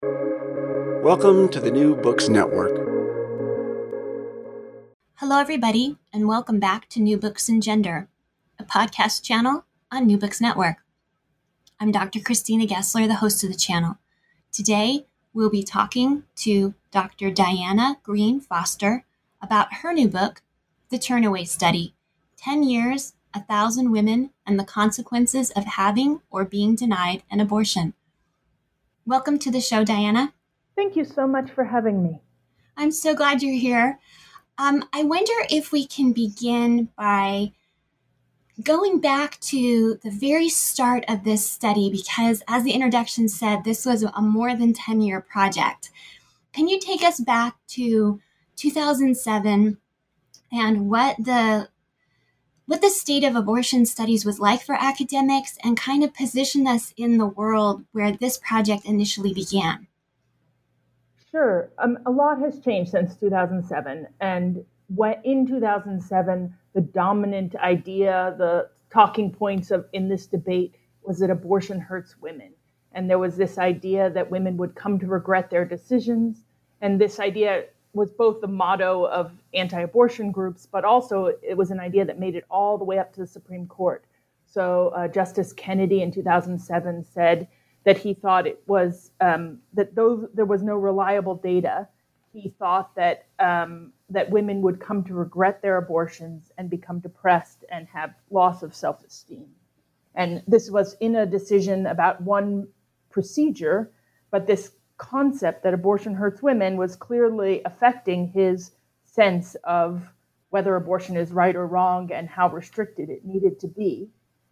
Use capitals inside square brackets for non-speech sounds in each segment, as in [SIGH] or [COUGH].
Welcome to the New Books Network. Hello, everybody, and welcome back to New Books in Gender, a podcast channel on New Books Network. I'm Dr. Christina Gessler, the host of the channel. Today, we'll be talking to Dr. Diana Greene Foster about her new book, The Turnaway Study 10 Years, a Thousand Women, and the Consequences of Having or Being Denied an Abortion. Welcome to the show, Diana. Thank you so much for having me. I'm so glad you're here. Um, I wonder if we can begin by going back to the very start of this study, because as the introduction said, this was a more than 10 year project. Can you take us back to 2007 and what the what the state of abortion studies was like for academics and kind of position us in the world where this project initially began? Sure. Um, a lot has changed since 2007. And what, in 2007, the dominant idea, the talking points of in this debate was that abortion hurts women. And there was this idea that women would come to regret their decisions. And this idea was both the motto of anti-abortion groups, but also it was an idea that made it all the way up to the Supreme Court. So uh, Justice Kennedy in 2007 said that he thought it was um, that though there was no reliable data, he thought that um, that women would come to regret their abortions and become depressed and have loss of self-esteem. And this was in a decision about one procedure, but this concept that abortion hurts women was clearly affecting his sense of whether abortion is right or wrong and how restricted it needed to be.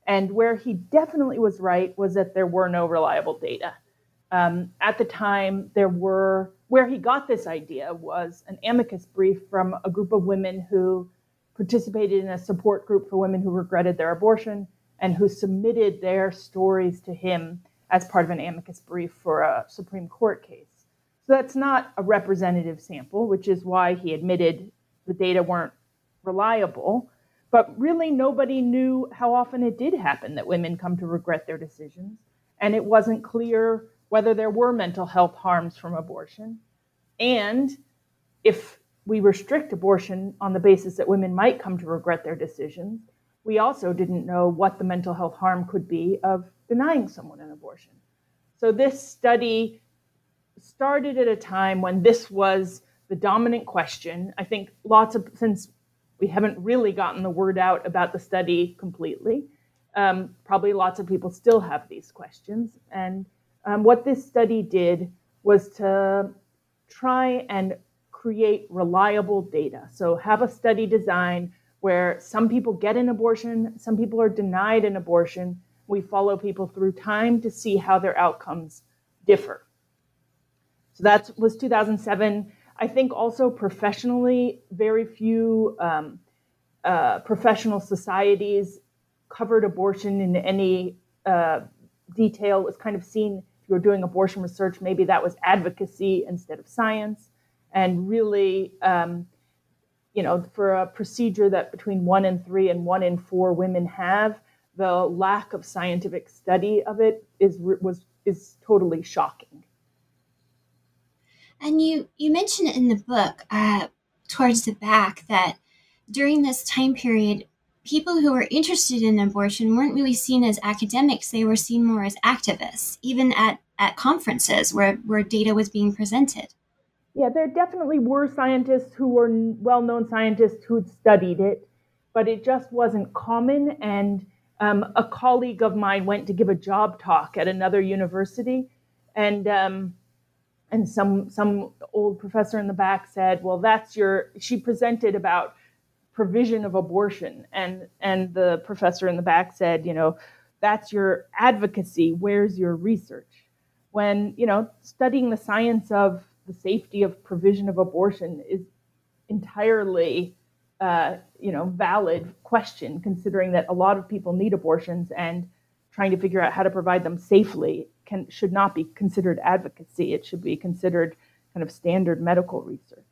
And where he definitely was right was that there were no reliable data. Um, at the time, there were, where he got this idea was an amicus brief from a group of women who participated in a support group for women who regretted their abortion and who submitted their stories to him as part of an amicus brief for a Supreme Court case. So that's not a representative sample, which is why he admitted the data weren't reliable. But really, nobody knew how often it did happen that women come to regret their decisions. And it wasn't clear whether there were mental health harms from abortion. And if we restrict abortion on the basis that women might come to regret their decisions, we also didn't know what the mental health harm could be of denying someone an abortion. So this study started at a time when this was the dominant question. I think lots of, since we haven't really gotten the word out about the study completely, um, probably lots of people still have these questions. And um, what this study did was to try and create reliable data. So have a study design where some people get an abortion, some people are denied an abortion. We follow people through time to see how their outcomes differ. So that was 2007. I think also professionally, very few um, uh, professional societies covered abortion in any uh, detail. It was kind of seen if you were doing abortion research, maybe that was advocacy instead of science. And really, um, you know, for a procedure that between one in three and one in four women have, the lack of scientific study of it is was is totally shocking. And you you mentioned in the book uh, towards the back that during this time period, people who were interested in abortion weren't really seen as academics; they were seen more as activists, even at at conferences where where data was being presented. Yeah, there definitely were scientists who were well known scientists who'd studied it, but it just wasn't common. And um, a colleague of mine went to give a job talk at another university, and um, and some some old professor in the back said, "Well, that's your." She presented about provision of abortion, and and the professor in the back said, "You know, that's your advocacy. Where's your research?" when, you know, studying the science of the safety of provision of abortion is entirely, uh, you know, valid question, considering that a lot of people need abortions and trying to figure out how to provide them safely can should not be considered advocacy. It should be considered kind of standard medical research.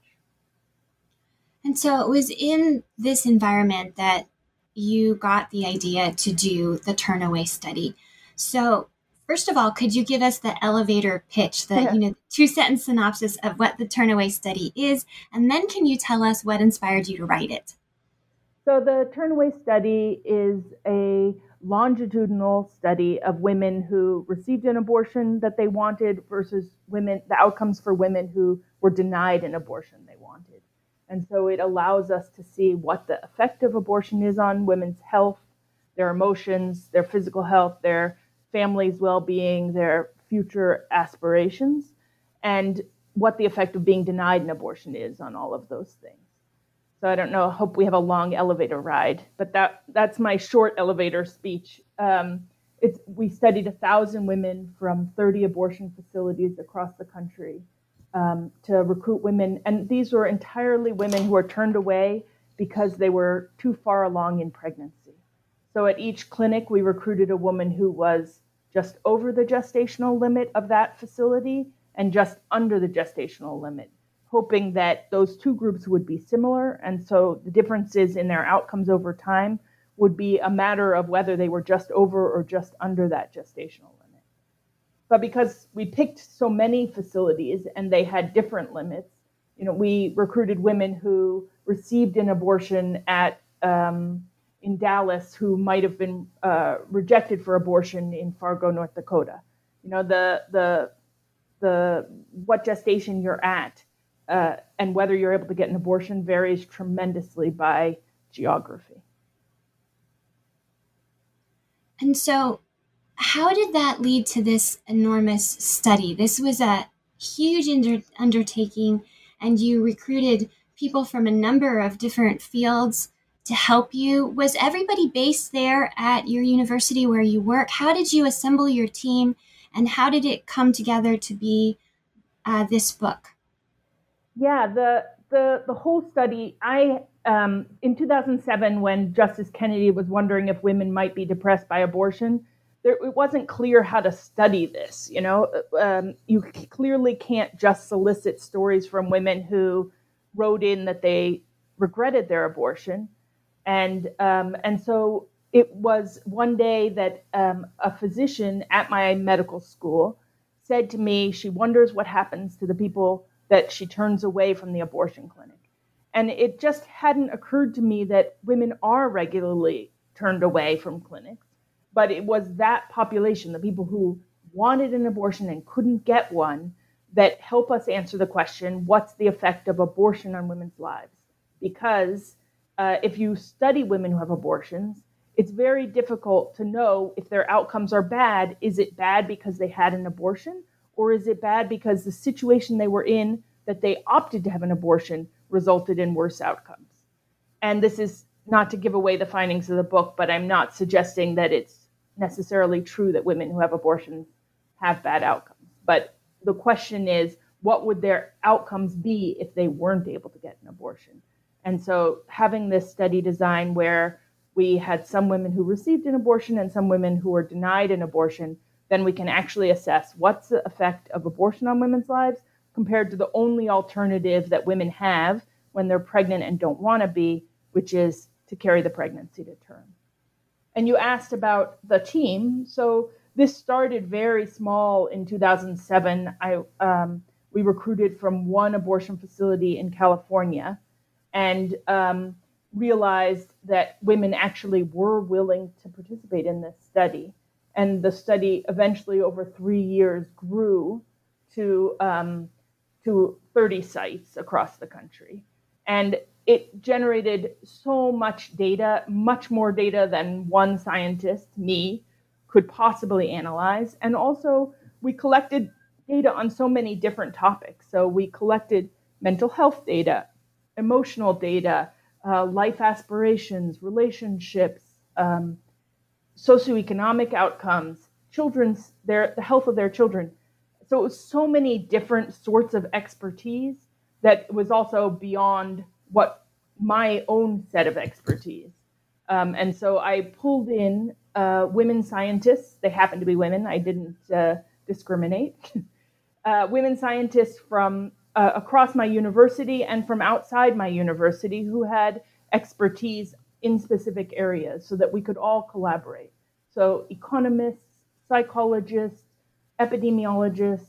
And so it was in this environment that you got the idea to do the turnaway study. So, first of all, could you give us the elevator pitch, the [LAUGHS] you know two sentence synopsis of what the turnaway study is, and then can you tell us what inspired you to write it? So, the turnaway study is a longitudinal study of women who received an abortion that they wanted versus women the outcomes for women who were denied an abortion they wanted. And so it allows us to see what the effect of abortion is on women's health, their emotions, their physical health, their family's well-being, their future aspirations, and what the effect of being denied an abortion is on all of those things. So I don't know. I hope we have a long elevator ride, but that that's my short elevator speech. Um, it's we studied a thousand women from 30 abortion facilities across the country um, to recruit women, and these were entirely women who were turned away because they were too far along in pregnancy. So at each clinic, we recruited a woman who was just over the gestational limit of that facility and just under the gestational limit hoping that those two groups would be similar. And so the differences in their outcomes over time would be a matter of whether they were just over or just under that gestational limit. But because we picked so many facilities and they had different limits, you know, we recruited women who received an abortion at um, in Dallas who might have been uh, rejected for abortion in Fargo, North Dakota. You know, the the the what gestation you're at uh, and whether you're able to get an abortion varies tremendously by geography. And so, how did that lead to this enormous study? This was a huge under- undertaking, and you recruited people from a number of different fields to help you. Was everybody based there at your university where you work? How did you assemble your team, and how did it come together to be uh, this book? Yeah, the the the whole study. I um, in 2007, when Justice Kennedy was wondering if women might be depressed by abortion, there, it wasn't clear how to study this. You know, um, you clearly can't just solicit stories from women who wrote in that they regretted their abortion, and um, and so it was one day that um, a physician at my medical school said to me, she wonders what happens to the people that she turns away from the abortion clinic. And it just hadn't occurred to me that women are regularly turned away from clinics, but it was that population, the people who wanted an abortion and couldn't get one, that help us answer the question what's the effect of abortion on women's lives? Because uh, if you study women who have abortions, it's very difficult to know if their outcomes are bad. Is it bad because they had an abortion? Or is it bad because the situation they were in that they opted to have an abortion resulted in worse outcomes? And this is not to give away the findings of the book, but I'm not suggesting that it's necessarily true that women who have abortions have bad outcomes. But the question is, what would their outcomes be if they weren't able to get an abortion? And so having this study design where we had some women who received an abortion and some women who were denied an abortion then we can actually assess what's the effect of abortion on women's lives compared to the only alternative that women have when they're pregnant and don't want to be, which is to carry the pregnancy to term. And you asked about the team. So this started very small in 2007. I um, we recruited from one abortion facility in California, and um, realized that women actually were willing to participate in this study. And the study eventually over three years grew to um, to 30 sites across the country. And it generated so much data much more data than one scientist me could possibly analyze. And also we collected data on so many different topics. So we collected mental health data emotional data uh, life aspirations relationships um, socioeconomic outcomes, children's their the health of their children, so it was so many different sorts of expertise that was also beyond what my own set of expertise. Um, and so I pulled in uh, women scientists. They happened to be women. I didn't uh, discriminate. [LAUGHS] uh, women scientists from uh, across my university and from outside my university who had expertise in specific areas so that we could all collaborate. So, economists, psychologists, epidemiologists,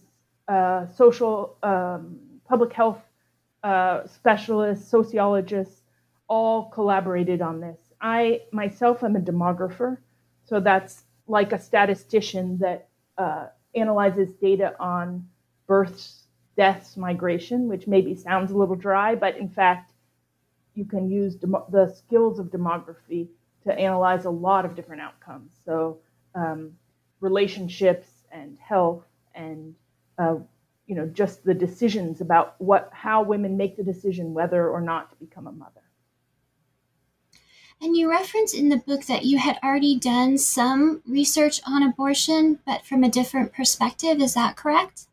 uh, social um, public health uh, specialists, sociologists, all collaborated on this. I myself am a demographer, so that's like a statistician that uh, analyzes data on births, deaths, migration, which maybe sounds a little dry, but in fact, you can use dem- the skills of demography to analyze a lot of different outcomes. So, um, relationships and health and uh, you know just the decisions about what how women make the decision whether or not to become a mother. And you reference in the book that you had already done some research on abortion, but from a different perspective. Is that correct?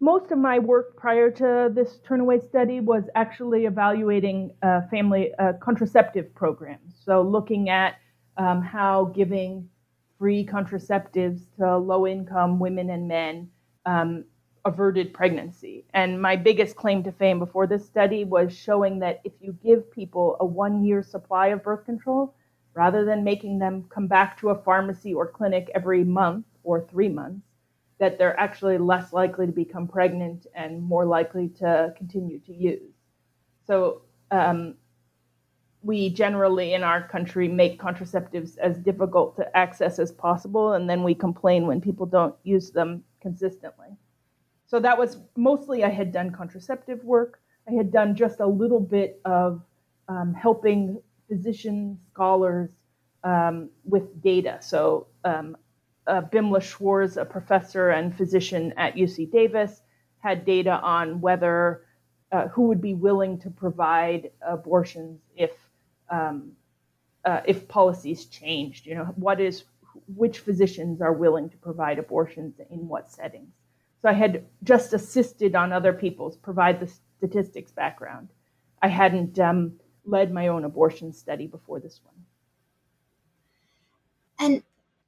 Most of my work prior to this Turnaway study was actually evaluating uh, family uh, contraceptive programs. So, looking at um, how giving free contraceptives to low income women and men um, averted pregnancy. And my biggest claim to fame before this study was showing that if you give people a one year supply of birth control, rather than making them come back to a pharmacy or clinic every month or three months, that they're actually less likely to become pregnant and more likely to continue to use. So, um, we generally in our country make contraceptives as difficult to access as possible, and then we complain when people don't use them consistently. So that was mostly I had done contraceptive work. I had done just a little bit of um, helping physicians, scholars um, with data. So um, uh, Bimla Schwarz, a professor and physician at UC Davis, had data on whether uh, who would be willing to provide abortions if um, uh, if policies changed. You know, what is which physicians are willing to provide abortions in what settings. So I had just assisted on other people's, provide the statistics background. I hadn't um, led my own abortion study before this one. And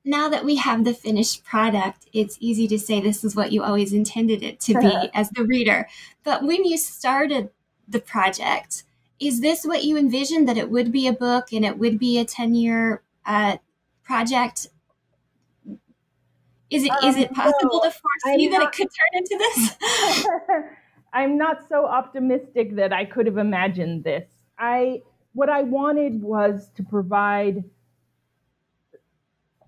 now that we have the finished product, it's easy to say this is what you always intended it to be as the reader. But when you started the project, is this what you envisioned that it would be a book and it would be a 10 year uh, project? Is it um, is it possible to foresee I'm that not, it could turn into this? [LAUGHS] I'm not so optimistic that I could have imagined this. I what I wanted was to provide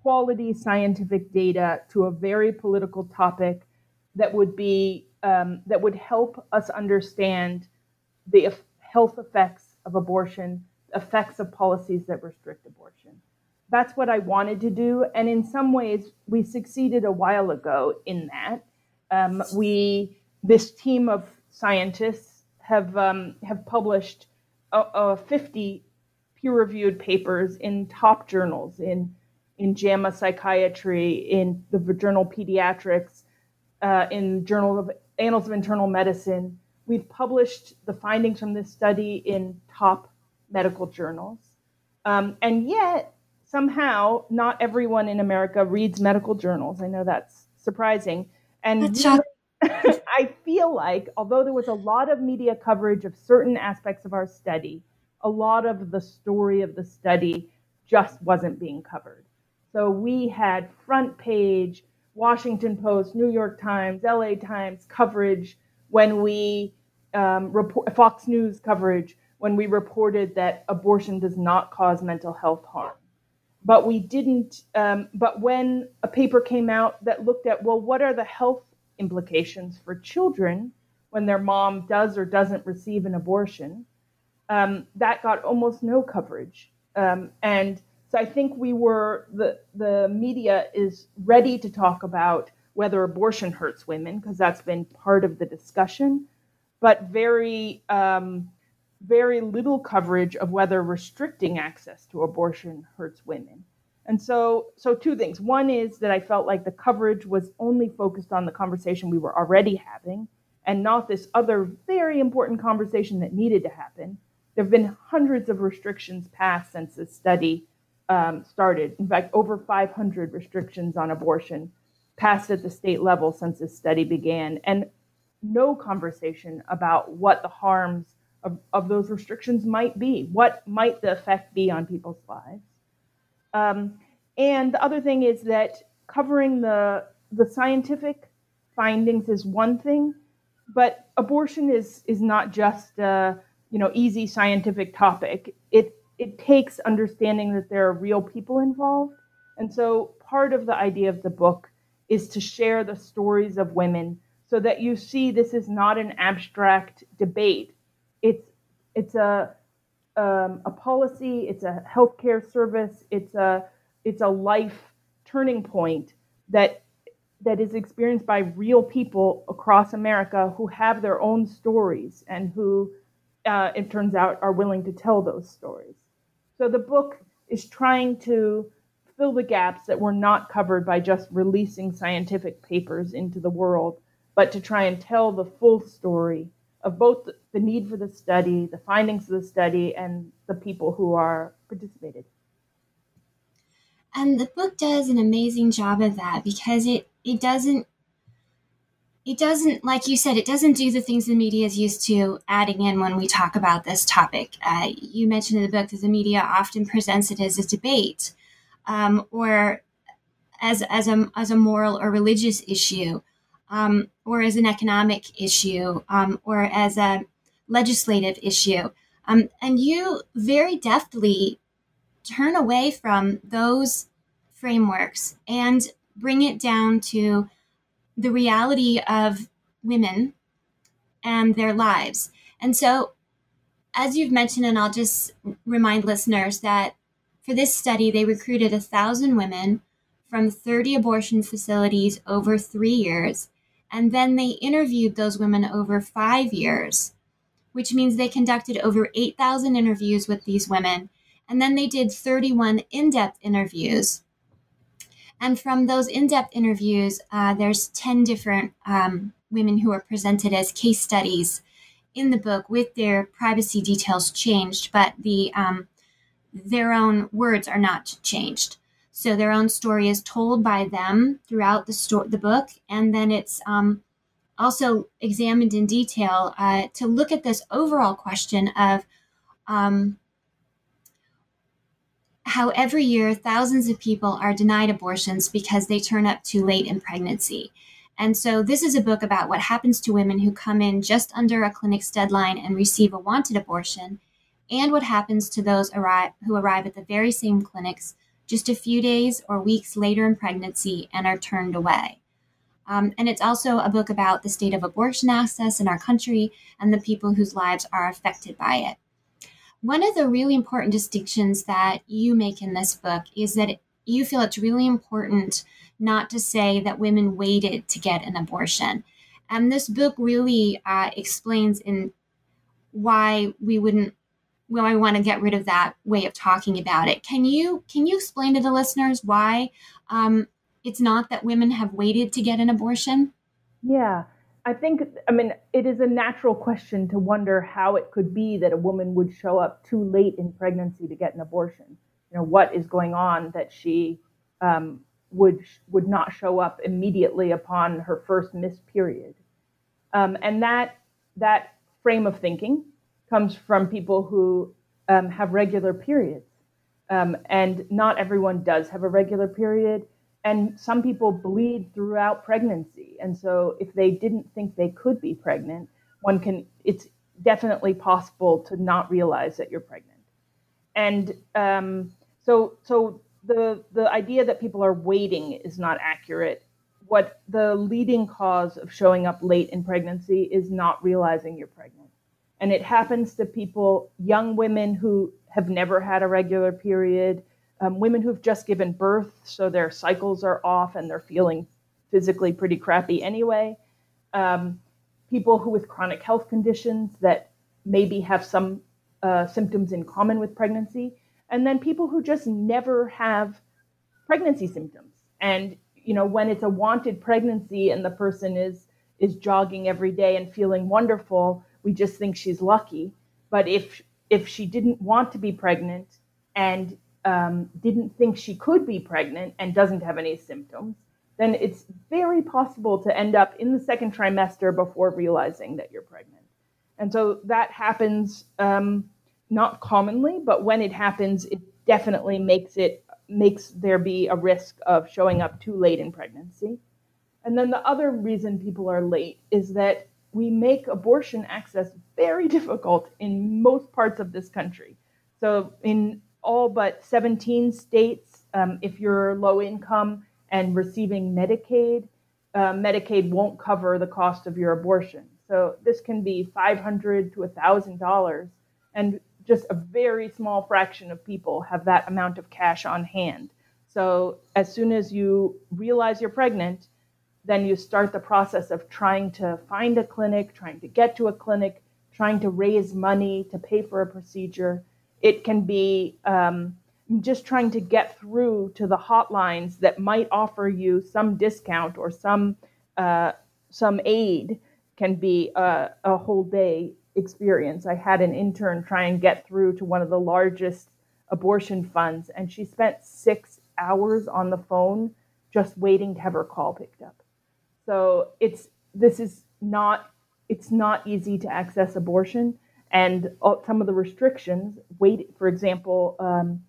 quality scientific data to a very political topic that would be um, that would help us understand the health effects of abortion, effects of policies that restrict abortion that's what I wanted to do. And in some ways, we succeeded a while ago in that. Um, we, this team of scientists, have um, have published uh, uh, 50 peer-reviewed papers in top journals in in JAMA Psychiatry, in the journal Pediatrics, uh, in Journal of Annals of Internal Medicine. We've published the findings from this study in top medical journals, um, and yet somehow not everyone in America reads medical journals. I know that's surprising. And that's [LAUGHS] I feel like, although there was a lot of media coverage of certain aspects of our study, a lot of the story of the study just wasn't being covered. So we had front page, Washington Post, New York Times, LA Times coverage when we um, report, Fox News coverage when we reported that abortion does not cause mental health harm but we didn't. Um, but when a paper came out that looked at, well, what are the health implications for children when their mom does or doesn't receive an abortion, um, that got almost no coverage. Um, and so I think we were the the media is ready to talk about whether abortion hurts women because that's been part of the discussion, but very um, very little coverage of whether restricting access to abortion hurts women. And so, so two things. One is that I felt like the coverage was only focused on the conversation we were already having and not this other very important conversation that needed to happen. There have been hundreds of restrictions passed since this study um, started. In fact, over 500 restrictions on abortion passed at the state level since this study began, and no conversation about what the harms of, of those restrictions might be. What might the effect be on people's lives? Um, and the other thing is that covering the the scientific findings is one thing, but abortion is is not just a you know easy scientific topic. It it takes understanding that there are real people involved, and so part of the idea of the book is to share the stories of women so that you see this is not an abstract debate. It's it's a um, a policy. It's a healthcare service. It's a it's a life turning point that that is experienced by real people across America who have their own stories and who, uh, it turns out, are willing to tell those stories. So the book is trying to fill the gaps that were not covered by just releasing scientific papers into the world, but to try and tell the full story of both the need for the study, the findings of the study, and the people who are participated. And the book does an amazing job of that because it it doesn't it doesn't like you said it doesn't do the things the media is used to adding in when we talk about this topic. Uh, you mentioned in the book that the media often presents it as a debate um, or as, as, a, as a moral or religious issue um, or as an economic issue um, or as a legislative issue. Um, and you very deftly turn away from those frameworks and bring it down to the reality of women and their lives. And so, as you've mentioned, and I'll just remind listeners that for this study, they recruited a thousand women from 30 abortion facilities over three years. And then they interviewed those women over five years, which means they conducted over 8,000 interviews with these women. And then they did 31 in depth interviews and from those in depth interviews, uh, there's 10 different um, women who are presented as case studies in the book with their privacy details changed, but the um, their own words are not changed. So their own story is told by them throughout the sto- the book, and then it's um, also examined in detail uh, to look at this overall question of um, how every year thousands of people are denied abortions because they turn up too late in pregnancy. And so, this is a book about what happens to women who come in just under a clinic's deadline and receive a wanted abortion, and what happens to those arrive, who arrive at the very same clinics just a few days or weeks later in pregnancy and are turned away. Um, and it's also a book about the state of abortion access in our country and the people whose lives are affected by it. One of the really important distinctions that you make in this book is that you feel it's really important not to say that women waited to get an abortion. And this book really uh, explains in why we wouldn't why we want to get rid of that way of talking about it. Can you can you explain to the listeners why um, it's not that women have waited to get an abortion? Yeah. I think, I mean, it is a natural question to wonder how it could be that a woman would show up too late in pregnancy to get an abortion. You know, what is going on that she um, would would not show up immediately upon her first missed period, um, and that that frame of thinking comes from people who um, have regular periods, um, and not everyone does have a regular period and some people bleed throughout pregnancy. And so if they didn't think they could be pregnant one can it's definitely possible to not realize that you're pregnant. And um, so so the the idea that people are waiting is not accurate. What the leading cause of showing up late in pregnancy is not realizing you're pregnant. And it happens to people young women who have never had a regular period um, women who've just given birth, so their cycles are off and they're feeling physically pretty crappy anyway. Um, people who with chronic health conditions that maybe have some uh, symptoms in common with pregnancy, and then people who just never have pregnancy symptoms. And you know, when it's a wanted pregnancy and the person is is jogging every day and feeling wonderful, we just think she's lucky. But if if she didn't want to be pregnant and um, didn't think she could be pregnant and doesn't have any symptoms, then it's very possible to end up in the second trimester before realizing that you're pregnant. And so that happens um, not commonly, but when it happens, it definitely makes it makes there be a risk of showing up too late in pregnancy. And then the other reason people are late is that we make abortion access very [LAUGHS] difficult in most parts of this country. So, in all but 17 states, um, if you're low income and receiving Medicaid, uh, Medicaid won't cover the cost of your abortion. So, this can be 500 to $1,000. And just a very small fraction of people have that amount of cash on hand. So, as soon as you realize you're pregnant, then you start the process of trying to find a clinic, trying to get to a clinic, trying to raise money to pay for a procedure. It can be um, just trying to get through to the hotlines that might offer you some discount or some uh, some aid can be a, a whole day experience. I had an intern try and get through to one of the largest abortion funds, and she spent six hours on the phone just waiting to have her call picked up. So it's this is not it's not easy to access abortion, and some of the restrictions wait. For example, um,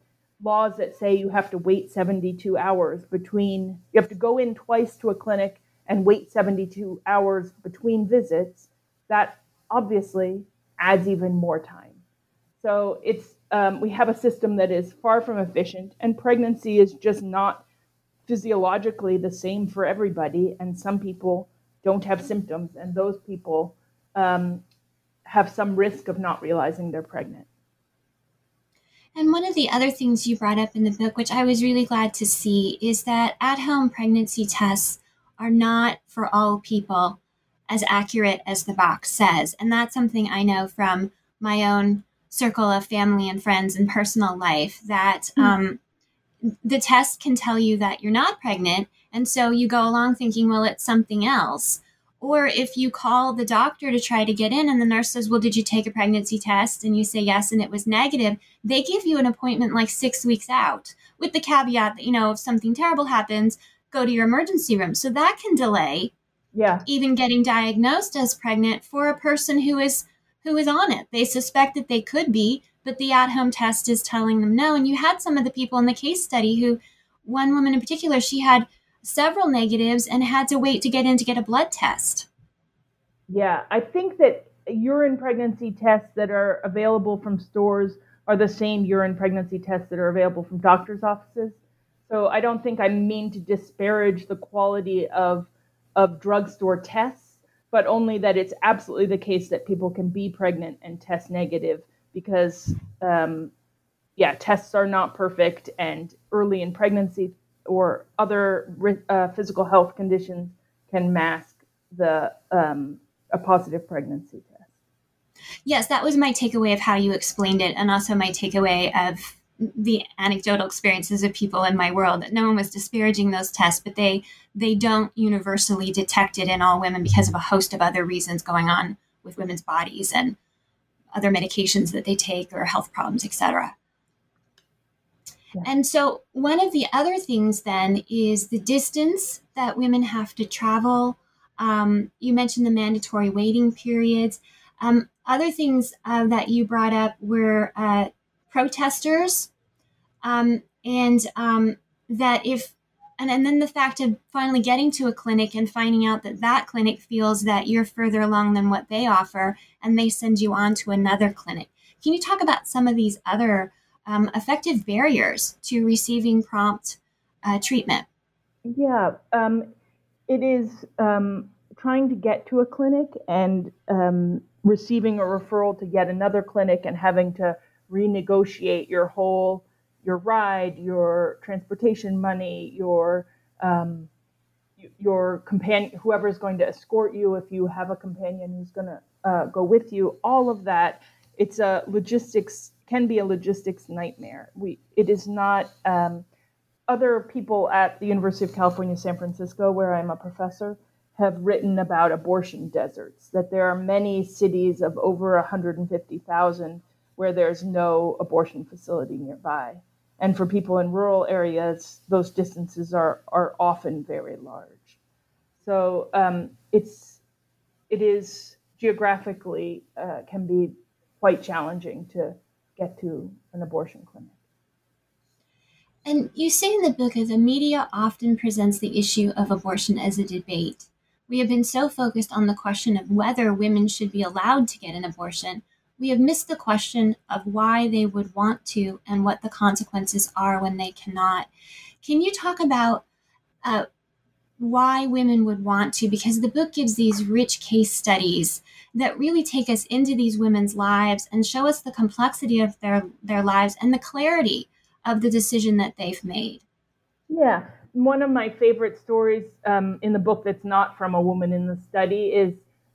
laws that say you have to wait 72 hours between you have to go in twice to a clinic and wait 72 hours between visits. That obviously adds even more time. So it's um, we have a system that is far from efficient, and pregnancy is just not physiologically the same for everybody, and some people don't have symptoms, and those people um, have some risk of not realizing they're pregnant. And one of the other things you brought up in the book, which I was really glad to see, is that at home pregnancy tests are not for all people as accurate as the box says. And that's something I know from my own circle of family and friends and personal life that mm-hmm. um, the test can tell you that you're not pregnant. And so you go along thinking, well, it's something else. Or if you call the doctor to try to get in and the nurse says, well, did you take a pregnancy test? And you say yes, and it was negative, they give you an appointment like six weeks out with the caveat that, you know, if something terrible happens, go to your emergency room. So that can delay yeah. even getting diagnosed as pregnant for a person who is who is on it. They suspect that they could be, but the at home test is telling them no. And you had some of the people in the case study who, one woman in particular, she had several negatives and had to wait to get in to get a blood test. Yeah, I think that urine pregnancy tests that are available from stores are the same urine pregnancy tests that are available from doctors' offices. So I don't think I mean to disparage the quality of of drugstore tests, but only that it's absolutely the case that people can be pregnant and test negative because um, yeah, tests are not perfect, and early in pregnancy or other uh, physical health conditions can mask the um, a positive pregnancy test. Yes, that was my takeaway of how you explained it, and also my takeaway of the anecdotal experiences of people in my world. That no one was disparaging those tests, but they they don't universally detect it in all women because of a host of other reasons going on with women's bodies and other medications that they take or health problems, etc. And so, one of the other things then is the distance that women have to travel. Um, you mentioned the mandatory waiting periods. Um, other things uh, that you brought up were uh, protesters, um, and um, that if and, and then the fact of finally getting to a clinic and finding out that that clinic feels that you're further along than what they offer and they send you on to another clinic can you talk about some of these other um, effective barriers to receiving prompt uh, treatment. Yeah um, it is um, trying to get to a clinic and um, receiving a referral to yet another clinic and having to renegotiate your whole your ride, your transportation money, your um, your companion, whoever is going to escort you, if you have a companion who's going to uh, go with you, all of that, it's a logistics can be a logistics nightmare. We it is not. Um, other people at the University of California, San Francisco, where I'm a professor, have written about abortion deserts, that there are many cities of over 150,000 where there's no abortion facility nearby. And for people in rural areas, those distances are, are often very large. So um, it's, it is geographically uh, can be quite challenging to get to an abortion clinic. And you say in the book that the media often presents the issue of abortion as a debate. We have been so focused on the question of whether women should be allowed to get an abortion, we have missed the question of why they would want to and what the consequences are when they cannot. Can you talk about uh, why women would want to? Because the book gives these rich case studies that really take us into these women's lives and show us the complexity of their, their lives and the clarity of the decision that they've made. Yeah. One of my favorite stories um, in the book that's not from a woman in the study is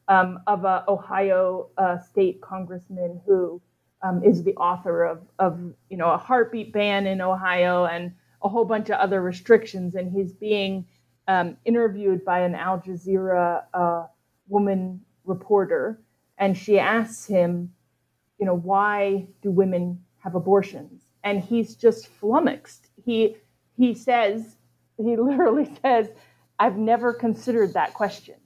um, of a Ohio uh, state congressman who um, is the author of, of, you know, a heartbeat ban in Ohio and a whole bunch of other restrictions. And he's being um, interviewed by an Al Jazeera uh, woman reporter. And she asks him, you know, why do women have abortions? and he's just flummoxed. He he says he [LAUGHS] literally says, "I've never considered that question."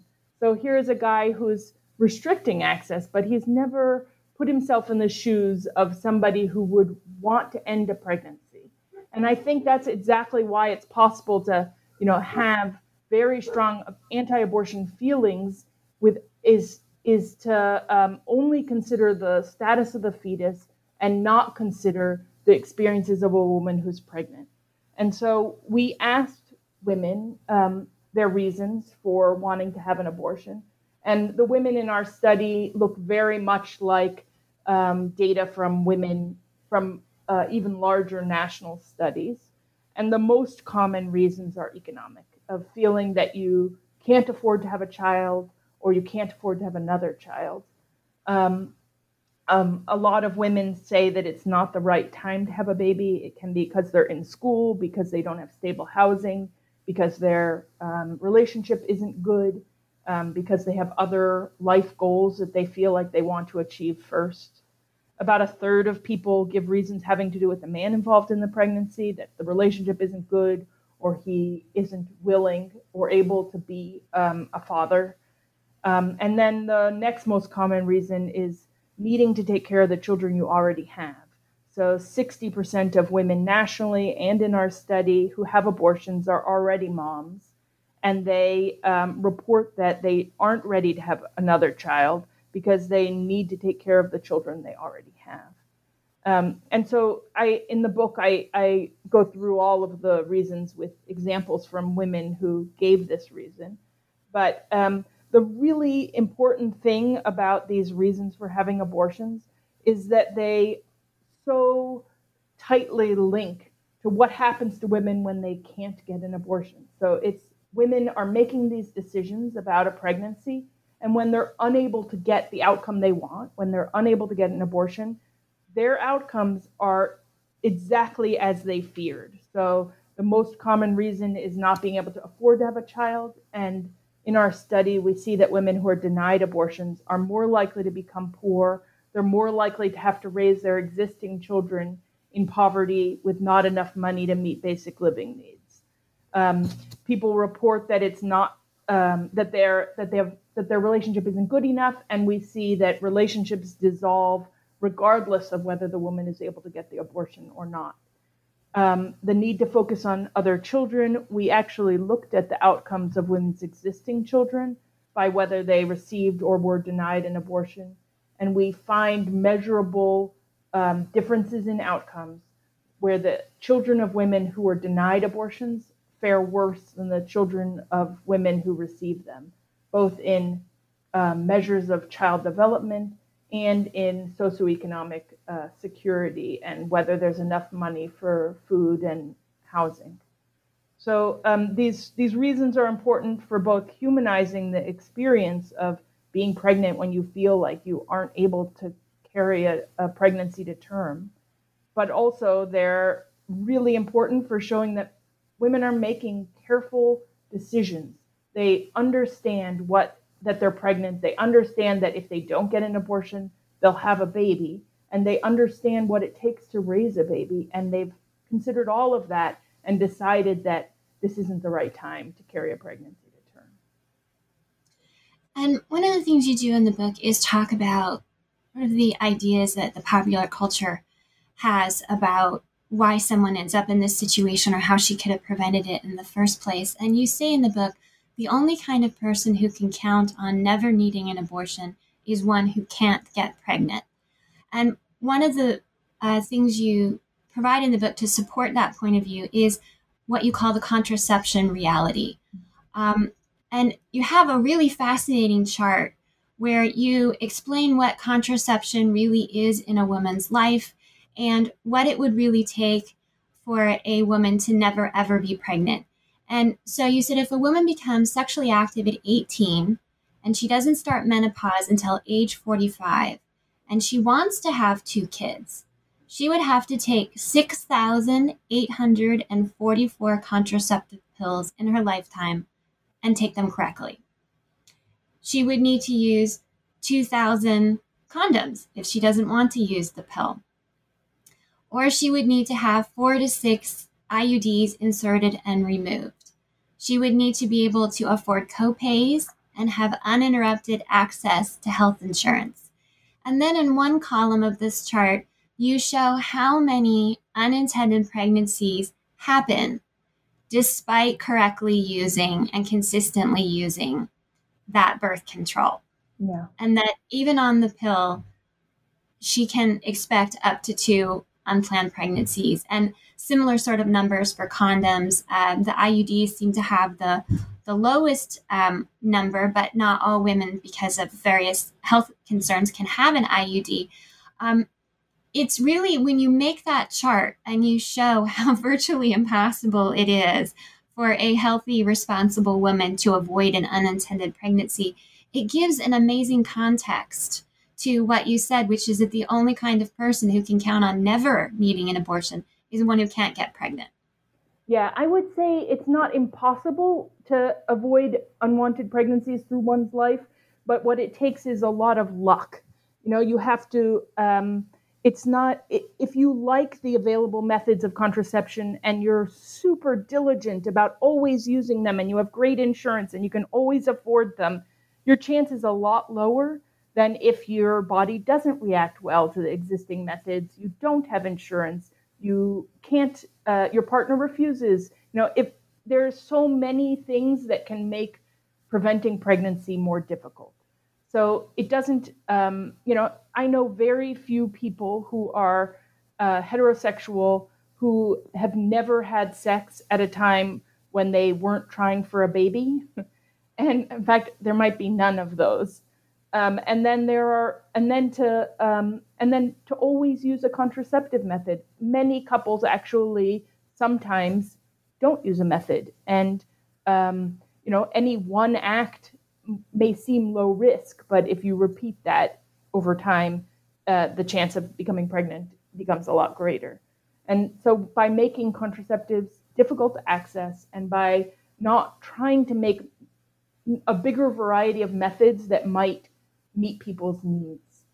So here's a guy who's restricting access, but he's never put himself in the shoes of somebody who would want to end a pregnancy. And I think that's exactly why it's possible to, you know, have very strong anti-abortion feelings with is is to um, only consider the status of the fetus and not consider the experiences of a woman who's pregnant. And so we asked women um, their reasons for wanting to have an abortion. And the women in our study look very much like um, data from women from uh, even larger national studies. And the most common reasons are economic, of feeling that you can't afford to have a child or you can't afford to have another child. Um, um, a lot of women say that it's not the right time to have a baby. It can be because they're in school, because they don't have stable housing, because their um, relationship isn't good, um, because they have other life goals that they feel like they want to achieve first. About a third of people give reasons having to do with the man involved in the pregnancy, that the relationship isn't good, or he isn't willing or able to be um, a father. Um, and then the next most common reason is needing to take care of the children you already have. So 60% of women nationally and in our study who have abortions are already moms, and they um, report that they aren't ready to have another child because they need to take care of the children they already have. Um, and so I, in the book, I, I go through all of the reasons with examples from women who gave this reason. But um, the really important thing about these reasons for having abortions is that they so tightly link to what happens to women when they can't get an abortion. So it's women are making these decisions about a pregnancy, and when they're unable to get the outcome they want, when they're unable to get an abortion, their outcomes are exactly as they feared. So the most common reason is not being able to afford to have a child and in our study, we see that women who are denied abortions are more likely to become poor. They're more likely to have to raise their existing children in poverty with not enough money to meet basic living needs. Um, people report that it's not um, that they're that they have that their relationship isn't good enough, and we see that relationships dissolve regardless of whether the woman is able to get the abortion or not um, the need to focus on other children, we actually looked at the outcomes of women's existing children by whether they received or were denied an abortion. And we find measurable um, differences in outcomes where the children of women who were denied abortions fare worse than the children of women who received them, both in um, measures of child development and in socioeconomic uh, security and whether there's enough money for food and housing. So um, these these reasons are important for both humanizing the experience of being pregnant when you feel like you aren't able to carry a, a pregnancy to term, but also they're really important for showing that women are making careful decisions. They understand what that they're pregnant. They understand that if they don't get an abortion, they'll have a baby, and they understand what it takes to raise a baby, and they've considered all of that and decided that this isn't the right time to carry a pregnancy to term. And one of the things you do in the book is talk about one of the ideas that the popular culture has about why someone ends up in this situation or how she could have prevented it in the first place. And you say in the book, the only kind of person who can count on never needing an abortion is one who can't get pregnant. And one of the uh, things you provide in the book to support that point of view is what you call the contraception reality. Um, and you have a really fascinating chart where you explain what contraception really is in a woman's life and what it would really take for a woman to never ever be pregnant. And so you said if a woman becomes sexually active at 18 and she doesn't start menopause until age 45 and she wants to have two kids, she would have to take 6,844 contraceptive pills in her lifetime and take them correctly. She would need to use 2,000 condoms if she doesn't want to use the pill. Or she would need to have four to six IUDs inserted and removed. She would need to be able to afford copays and have uninterrupted access to health insurance. And then in one column of this chart, you show how many unintended pregnancies happen despite correctly using and consistently using that birth control. Yeah. And that even on the pill, she can expect up to two unplanned pregnancies and similar sort of numbers for condoms. Um, the IUDs seem to have the the lowest um, number, but not all women, because of various health concerns, can have an IUD. Um, it's really when you make that chart and you show [LAUGHS] how virtually impossible it is for a healthy, responsible woman to avoid an unintended pregnancy, it gives an amazing context to what you said, which is that the only kind of person who can count on never needing an abortion is one who can't get pregnant. Yeah, I would say it's not impossible to avoid unwanted pregnancies through one's life, but what it takes is a lot of luck. You know, you have to. Um, it's not if you like the available methods of contraception and you're super diligent about always using them and you have great insurance and you can always afford them your chance is a lot lower than if your body doesn't react well to the existing methods you don't have insurance you can't uh, your partner refuses you know if there's so many things that can make preventing pregnancy more difficult so it doesn't, um, you know, I know very few people who are uh, heterosexual who have never had sex at a time when they weren't trying for a baby. [LAUGHS] and in fact, there might be none of those. Um, and then there are, and then to, um, and then to always use a contraceptive method. Many couples actually sometimes don't use a method, and um, you know, any one act may seem low risk, but if you repeat that over time, uh, the chance of becoming pregnant becomes a lot greater. And so, by making contraceptives difficult to access and by not trying to make a bigger variety of methods that might meet people's needs.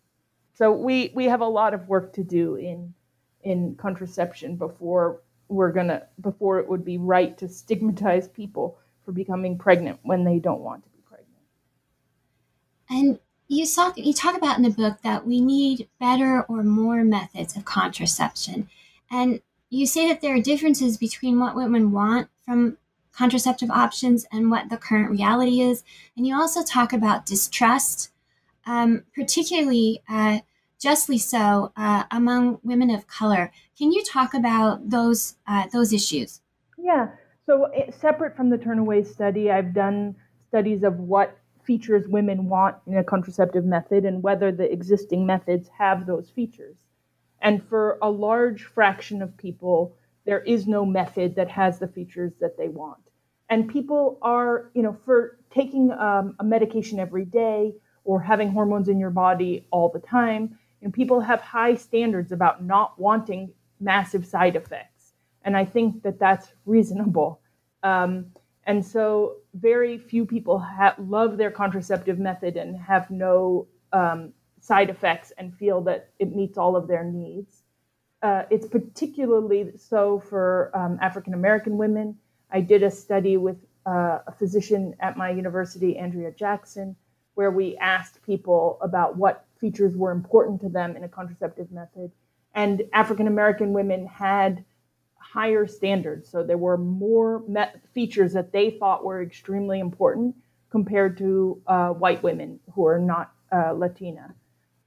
So we we have a lot of work to do in in contraception before we're gonna before it would be right to stigmatize people for becoming pregnant when they don't want to. Be pregnant. And you talk you talk about in the book that we need better or more methods of contraception. And you say that there are differences between what women want from contraceptive options and what the current reality is. And you also talk about distrust, um, particularly uh, justly so uh, among women of color. Can you talk about those uh, those issues? Yeah. So it, separate from the Turnaway study, I've done studies of what features women want in a contraceptive method and whether the existing methods have those features. And for a large fraction of people, there is no method that has the features that they want. And people are, you know, for taking um, a medication every day or having hormones in your body all the time, And people have high standards about not wanting massive side effects. And I think that that's reasonable. Um, and so, very few people ha- love their contraceptive method and have no um, side effects and feel that it meets all of their needs. Uh, it's particularly so for um, African American women. I did a study with uh, a physician at my university, Andrea Jackson, where we asked people about what features were important to them in a contraceptive method. And African American women had higher standards. So there were more features that they thought were extremely important compared to uh, white women who are not uh, Latina.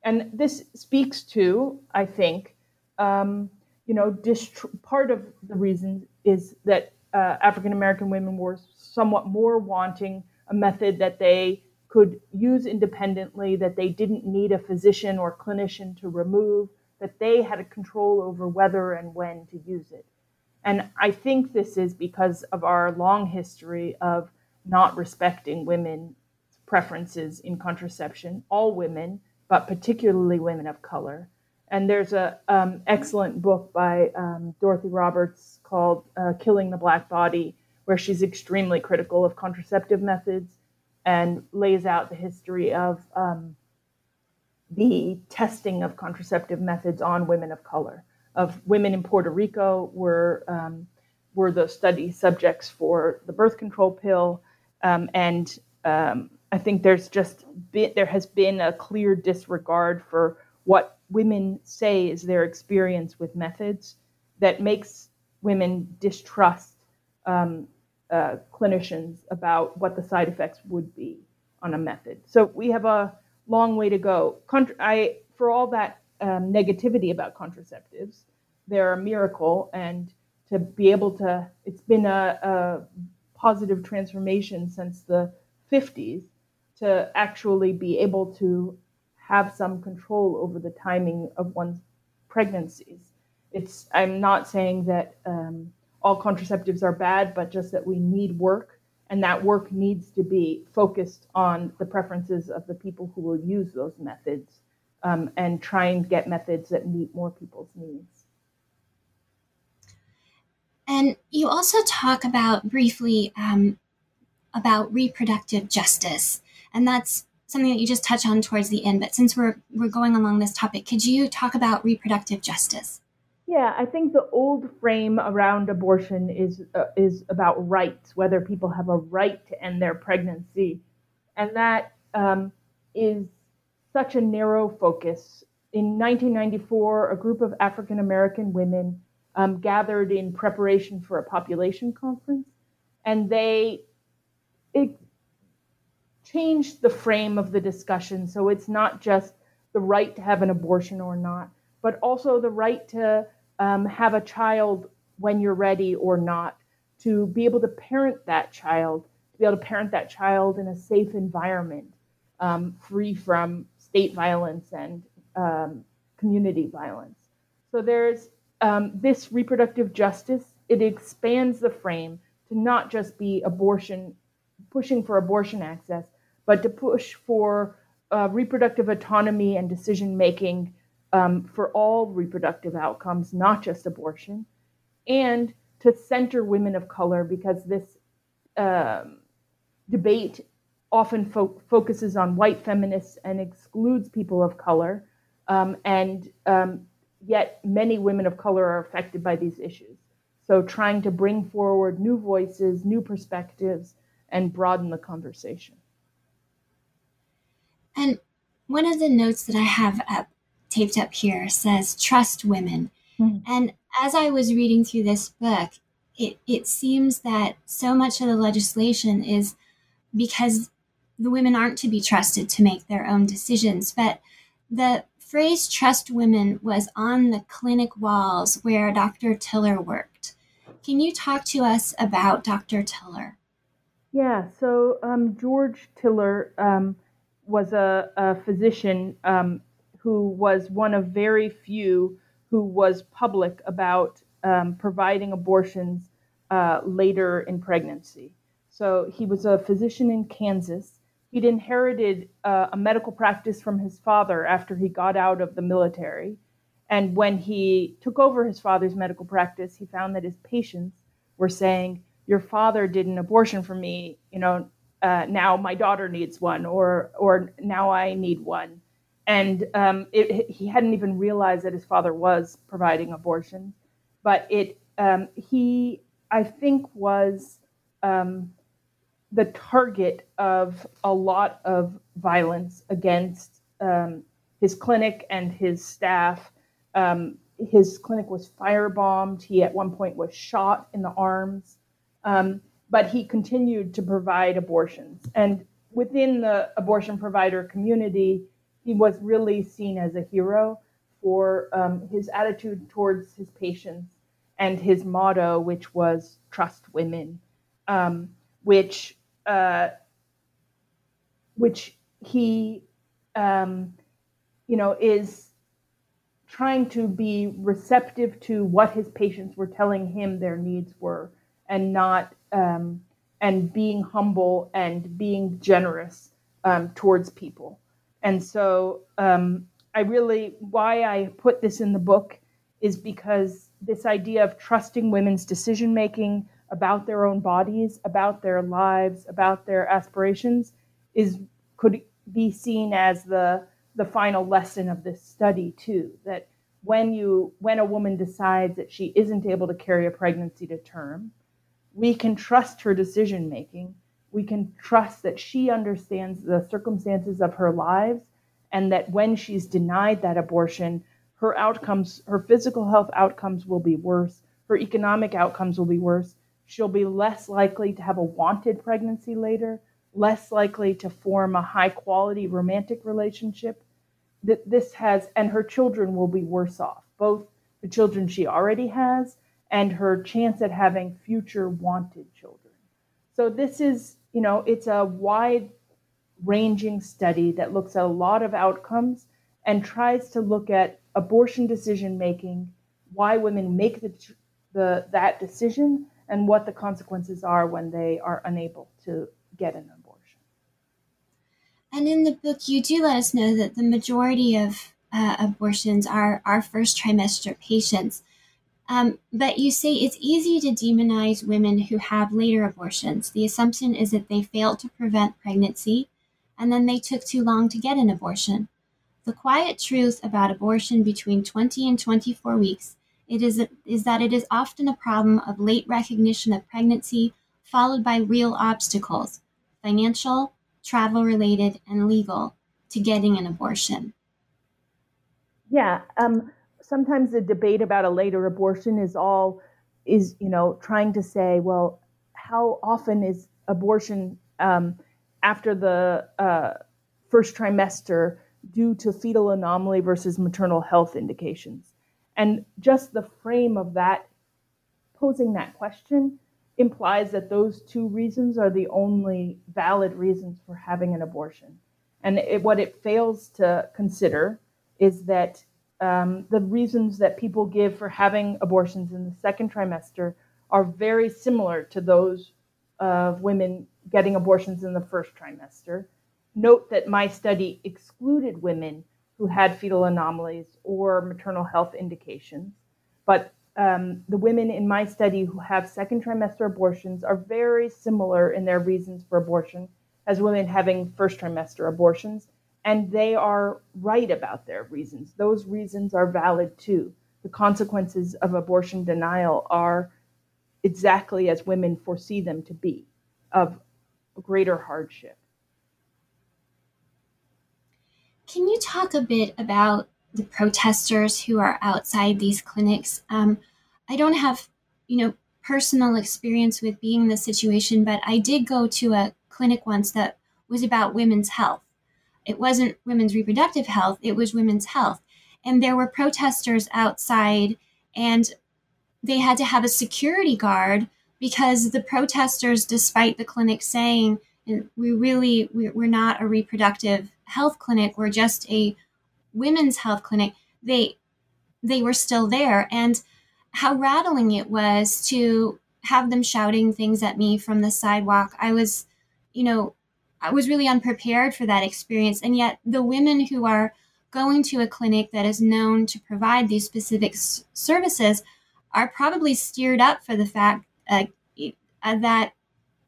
And this speaks to, I think, um, you know, part of the reason is that uh, African American women were somewhat more wanting a method that they could use independently, that they didn't need a physician or clinician to remove, that they had a control over whether and when to use it. And I think this is because of our long history of not respecting women's preferences in contraception, all women, but particularly women of color. And there's a um, excellent book by um, Dorothy Roberts called uh, "Killing the Black Body," where she's extremely critical of contraceptive methods and lays out the history of um, the testing of contraceptive methods on women of color. Of women in Puerto Rico were um, were the study subjects for the birth control pill, um, and um, I think there's just been, there has been a clear disregard for what women say is their experience with methods that makes women distrust um, uh, clinicians about what the side effects would be on a method. So we have a long way to go. Contra- I, for all that um, negativity about contraceptives. They're a miracle, and to be able to, it's been a, a positive transformation since the 50s to actually be able to have some control over the timing of one's pregnancies. It's, I'm not saying that um, all contraceptives are bad, but just that we need work, and that work needs to be focused on the preferences of the people who will use those methods um, and try and get methods that meet more people's needs. And you also talk about briefly um, about reproductive justice, and that's something that you just touched on towards the end. But since we're we're going along this topic, could you talk about reproductive justice? Yeah, I think the old frame around abortion is uh, is about rights, whether people have a right to end their pregnancy, and that um, is such a narrow focus. In 1994, a group of African American women um, gathered in preparation for a population conference, and they it changed the frame of the discussion. So it's not just the right to have an abortion or not, but also the right to um, have a child when you're ready or not, to be able to parent that child, to be able to parent that child in a safe environment, um, free from state violence and um, community violence. So there's um, this reproductive justice, it expands the frame to not just be abortion, pushing for abortion access, but to push for uh, reproductive autonomy and decision making um, for all reproductive outcomes, not just abortion, and to center women of color because this um, debate often fo- focuses on white feminists and excludes people of color. Um, and um, yet, many women of color are affected by these issues. So, trying to bring forward new voices, new perspectives, and broaden the conversation. And one of the notes that I have up, taped up here says, trust women. Mm-hmm. And as I was reading through this book, it, it seems that so much of the legislation is because the women aren't to be trusted to make their own decisions. But the phrase trust women was on the clinic walls where Dr. Tiller worked. Can you talk to us about Dr. Tiller? Yeah, so um, George Tiller um, was a, a physician um, who was one of very few who was public about um, providing abortions uh, later in pregnancy. So he was a physician in Kansas He'd inherited uh, a medical practice from his father after he got out of the military. And when he took over his father's medical practice, he found that his patients were saying, "Your father did an abortion for me. You know, uh, now my daughter needs one, or or now I need one." And um, it, he hadn't even realized that his father was providing abortion, but it um, he I think was um, the target of a lot of violence against um, his clinic and his staff. Um, his clinic was firebombed. He at one point was shot in the arms, um, but he continued to provide abortions. And within the abortion provider community, he was really seen as a hero for um, his attitude towards his patients and his motto, which was trust women, um, which uh, which he um, you know is trying to be receptive to what his patients were telling him their needs were and not um, and being humble and being generous um, towards people and so um, i really why i put this in the book is because this idea of trusting women's decision making about their own bodies, about their lives, about their aspirations is could be seen as the the final lesson of this study too that when you when a woman decides that she isn't able to carry a pregnancy to term we can trust her decision making we can trust that she understands the circumstances of her lives and that when she's denied that abortion her outcomes her physical health outcomes will be worse her economic outcomes will be worse she'll be less likely to have a wanted pregnancy later, less likely to form a high quality romantic relationship. That this has, and her children will be worse off, both the children she already has and her chance at having future wanted children. So this is, you know, it's a wide ranging study that looks at a lot of outcomes and tries to look at abortion decision making, why women make the, the that decision, and what the consequences are when they are unable to get an abortion. And in the book, you do let us know that the majority of uh, abortions are, are first trimester patients. Um, but you say it's easy to demonize women who have later abortions. The assumption is that they failed to prevent pregnancy and then they took too long to get an abortion. The quiet truth about abortion between 20 and 24 weeks it is, is that it is often a problem of late recognition of pregnancy, followed by real obstacles financial, travel related, and legal to getting an abortion. Yeah. Um, sometimes the debate about a later abortion is all is you know trying to say well how often is abortion um, after the uh, first trimester due to fetal anomaly versus maternal health indications and just the frame of that, posing that question, implies that those two reasons are the only valid reasons for having an abortion. And it, what it fails to consider is that um, the reasons that people give for having abortions in the second trimester are very similar to those of women getting abortions in the first trimester. Note that my study excluded women who had fetal anomalies or maternal health indications. But um, the women in my study who have second trimester abortions are very similar in their reasons for abortion as women having first trimester abortions. And they are right about their reasons. Those reasons are valid too. The consequences of abortion denial are exactly as women foresee them to be of greater hardship. Can you talk a bit about the protesters who are outside these clinics? Um, I don't have, you know, personal experience with being in this situation, but I did go to a clinic once that was about women's health. It wasn't women's reproductive health, it was women's health. And there were protesters outside, and they had to have a security guard because the protesters, despite the clinic saying, we really, we're not a reproductive health clinic we're just a women's health clinic, they they were still there. And how rattling it was to have them shouting things at me from the sidewalk. I was, you know, I was really unprepared for that experience. And yet the women who are going to a clinic that is known to provide these specific s- services are probably steered up for the fact uh, uh, that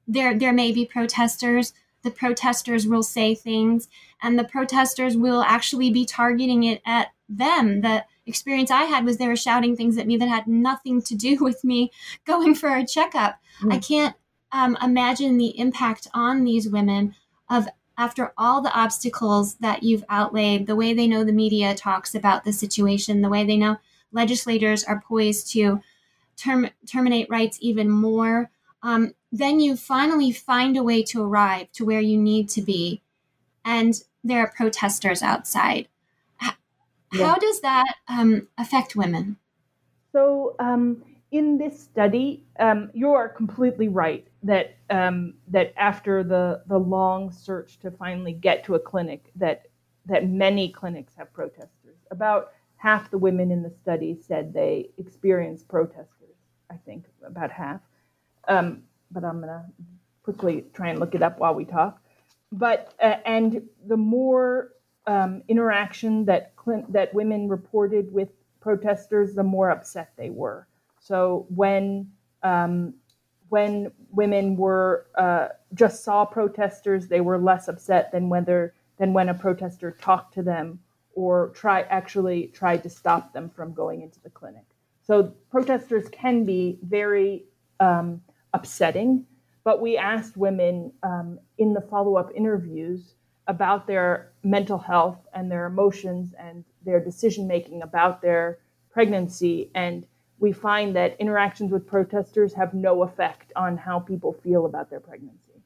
there there may be protesters. The protesters will say things, and the protesters will actually be targeting it at them. The experience I had was they were shouting things at me that had nothing to do [LAUGHS] with me going for a checkup. Mm. I can't um, imagine the impact on these women of after all the obstacles that you've outlaid, the way they know the media talks about the situation, the way they know legislators are poised to term- terminate rights even more, um, then you finally find a way to arrive to where you need to be. And there are protesters outside. How, yeah. how does that um, affect women? So, um, in this study, um, you are completely right that um, that after the the long search to finally get to a clinic, that that many clinics have protesters. About half the women in the study said they experienced protesters. I think about half. Um, but I'm gonna quickly try and look it up while we talk. But uh, and the more um, interaction that that women reported with protesters, the more upset they were. So when um, when women were uh, just saw protesters, they were less upset than whether than when a protester talked to them or try actually tried to stop them from going into the clinic. So protesters can be very um, upsetting, but we asked women um, in the follow-up interviews about their mental health and their emotions and their decision making about their pregnancy and we find that interactions with protesters have no effect on how people feel about their pregnancy.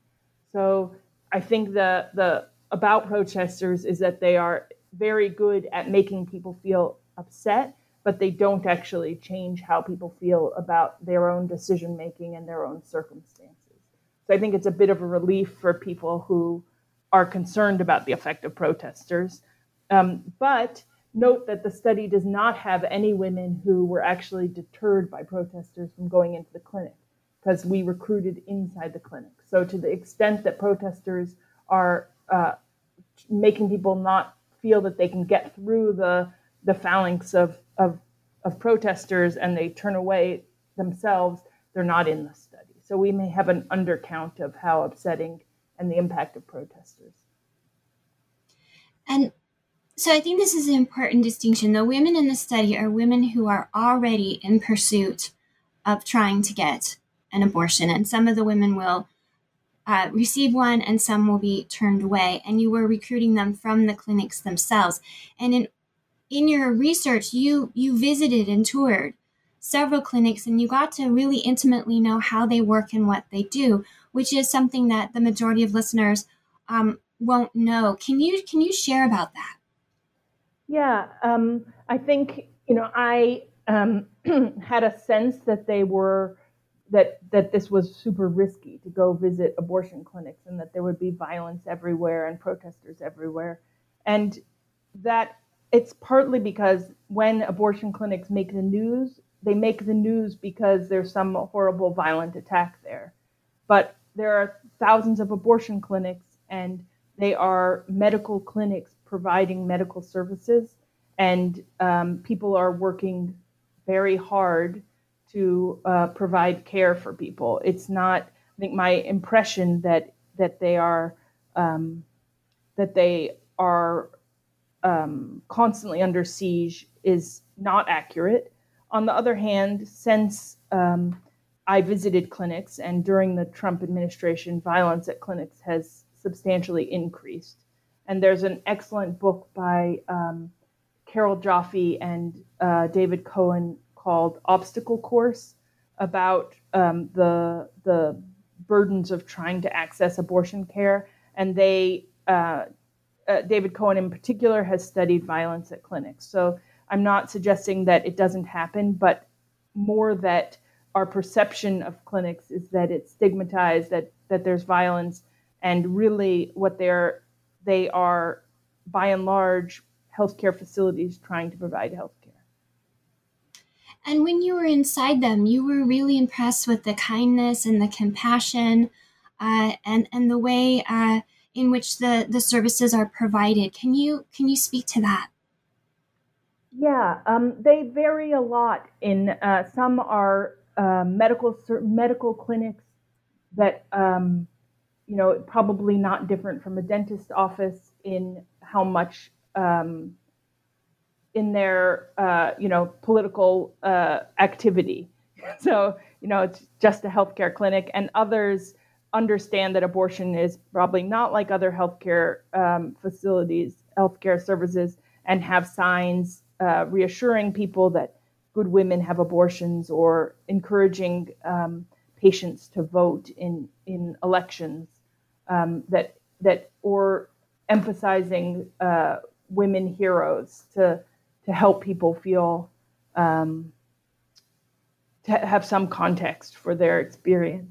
So I think the the about protesters is that they are very good at making people feel upset, but they don't actually change how people feel about their own decision making and their own circumstances. So I think it's a bit of a relief for people who are concerned about the effect of protesters. Um, but Note that the study does not have any women who were actually deterred by protesters from going into the clinic because we recruited inside the clinic. So, to the extent that protesters are uh, making people not feel that they can get through the, the phalanx of, of, of protesters and they turn away themselves, they're not in the study. So, we may have an undercount of how upsetting and the impact of protesters. And so I think this is an important distinction. The women in the study are women who are already in pursuit of trying to get an abortion, and some of the women will uh, receive one, and some will be turned away. And you were recruiting them from the clinics themselves. And in in your research, you you visited and toured several clinics, and you got to really intimately know how they work and what they do, which is something that the majority of listeners um, won't know. Can you can you share about that? Yeah, um, I think you know I um, [CLEARS THROAT] had a sense that they were that that this was super risky to go visit abortion clinics and that there would be violence everywhere and protesters everywhere, and that it's partly because when abortion clinics make the news, they make the news because there's some horrible violent attack there, but there are thousands of abortion clinics and they are medical clinics providing medical services, and um, people are working very hard to uh, provide care for people. It's not, I think, my impression that that they are um, that they are um, constantly under siege is not accurate. On the other hand, since um, I visited clinics and during the Trump administration, violence at clinics has substantially increased. And there's an excellent book by um, Carole Joffe and uh, David Cohen called Obstacle Course about um, the the burdens of trying to access abortion care. And they, uh, uh, David Cohen in particular, has studied violence at clinics. So I'm not suggesting that it doesn't happen, but more that our perception of clinics is that it's stigmatized, that that there's violence, and really what they're they are, by and large, healthcare facilities trying to provide healthcare. And when you were inside them, you were really impressed with the kindness and the compassion uh, and, and the way uh, in which the, the services are provided. Can you, can you speak to that? Yeah, um, they vary a lot. In uh, some are uh, medical medical clinics that um, you know probably not different from a dentist office in how much um, in their uh, you know political uh, activity. [LAUGHS] So you know it's just a healthcare clinic, and others understand that abortion is probably not like other healthcare um, facilities, healthcare services, and have signs uh, reassuring people that good women have abortions or encouraging um, patients to vote in in elections um, that that or emphasizing uh, women heroes to to help people feel um, to have some context for their experience.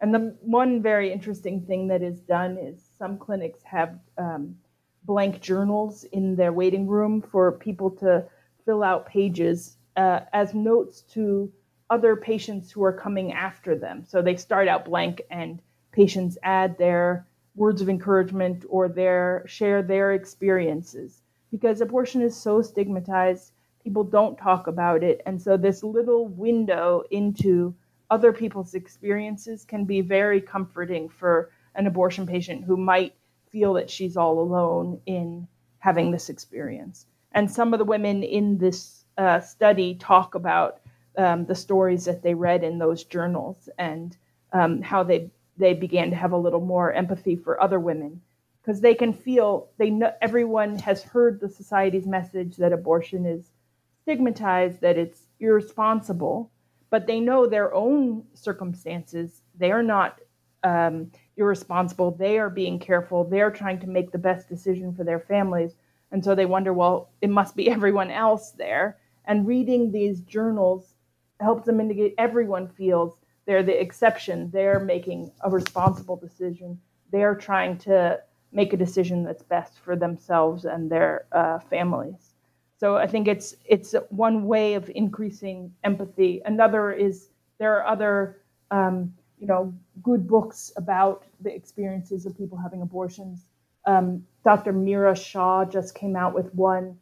And the one very interesting thing that is done is some clinics have um, blank journals in their waiting room for people to fill out pages uh, as notes to other patients who are coming after them. So they start out blank and patients add their words of encouragement or their share their experiences. Because abortion is so stigmatized people don't talk about it. And so this little window into other people's experiences can be very comforting for an abortion patient who might feel that she's all alone in having this experience. And some of the women in this uh, study talk about um, the stories that they read in those journals and um, how they they began to have a little more empathy for other women. Because they can feel they know everyone has heard the society's message that abortion is stigmatized that it's irresponsible but they know their own circumstances. They are not um, irresponsible. They are being careful. They're trying to make the best decision for their families. And so they wonder well it must be [LAUGHS] everyone else there. And reading these journals helps them indicate everyone feels they're the exception. They're making a responsible decision. They're trying to make a decision that's best for themselves and their uh, families. So I think it's it's one way of increasing empathy. Another is there are other um, you know good books about the experiences of people having abortions. Um, Dr. Meera Shah just came out with one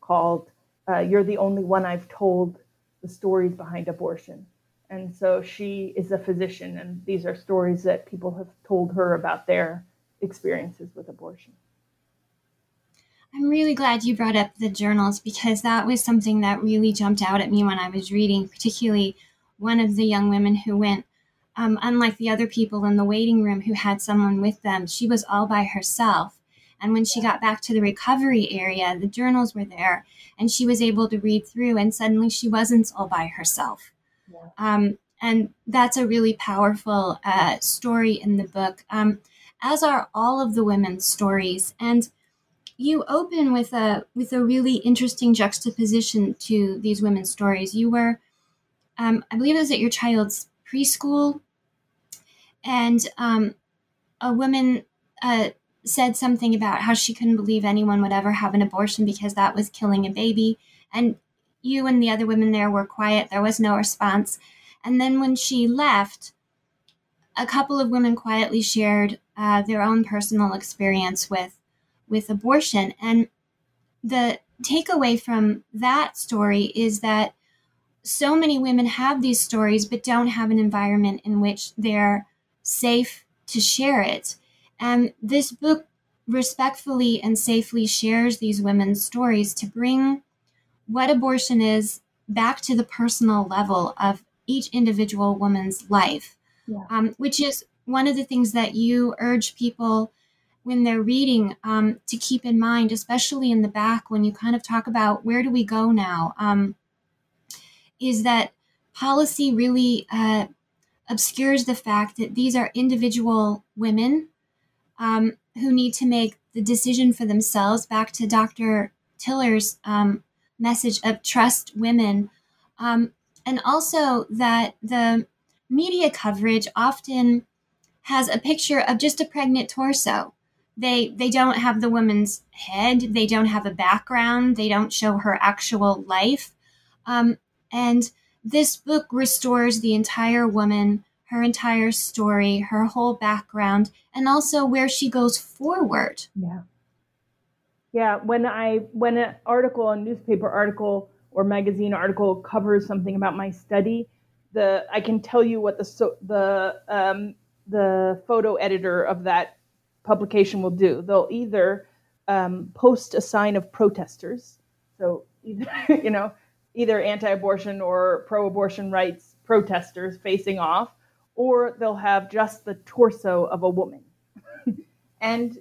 called uh, "You're the Only One I've Told: The Stories Behind Abortion." And so she is a physician, and these are stories that people have told her about their experiences with abortion. I'm really glad you brought up the journals because that was something that really jumped out at me when I was reading, particularly one of the young women who went, um, unlike the other people in the waiting room who had someone with them, she was all by herself. And when she got back to the recovery area, the journals were there and she was able to read through, and suddenly she wasn't all by herself. Um, and that's a really powerful uh, story in the book, um, as are all of the women's stories. And you open with a with a really interesting juxtaposition to these women's stories. You were, um, I believe, it was at your child's preschool, and um, a woman uh, said something about how she couldn't believe anyone would ever have an abortion because that was killing a baby. And you and the other women there were quiet. There was no response. And then when she left, a couple of women quietly shared uh, their own personal experience with with abortion. And the takeaway from that story is that so many women have these stories but don't have an environment in which they're safe to share it. And this book respectfully and safely shares these women's stories to bring what abortion is back to the personal level of each individual woman's life, yeah. um, which is one of the things that you urge people when they're reading um, to keep in mind, especially in the back when you kind of talk about where do we go now, um, is that policy really uh, obscures the fact that these are individual women um, who need to make the decision for themselves. Back to Dr. Tiller's um, message of trust women. Um, and also that the media coverage often has a picture of just a pregnant torso. They they don't have the woman's head. They don't have a background. They don't show her actual life. Um, and this book restores the entire woman, her entire story, her whole background, and also where she goes forward. Yeah. Yeah, when I when an article, a newspaper article or magazine article covers something about my study, the I can tell you what the so, the um, the photo editor of that publication will do. They'll either um, post a sign of protesters, so either, [LAUGHS] you know either anti-abortion or pro-abortion rights protesters facing off, or they'll have just the torso of a woman, [LAUGHS] and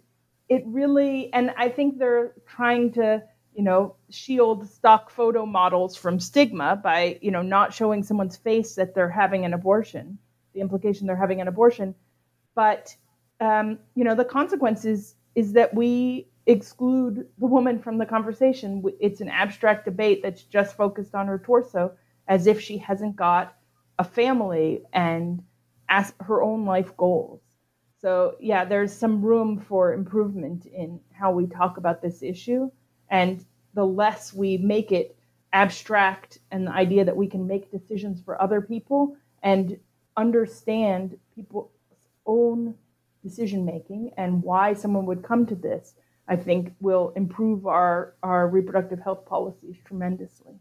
it really and I think they're trying to you know, shield stock photo models from stigma by, you know, not showing someone's face that they're having an abortion, the implication they're having an abortion. But, um, you know, the consequence is, is that we exclude the woman from the conversation. It's an abstract debate that's just focused on her torso as if she hasn't got a family and as her own life goals. So, yeah, there's some room for improvement in how we talk about this issue and the less we make it abstract and the idea that we can make decisions for other people and understand people's own decision making and why someone would come to this, I think will improve our, our reproductive health policies tremendously.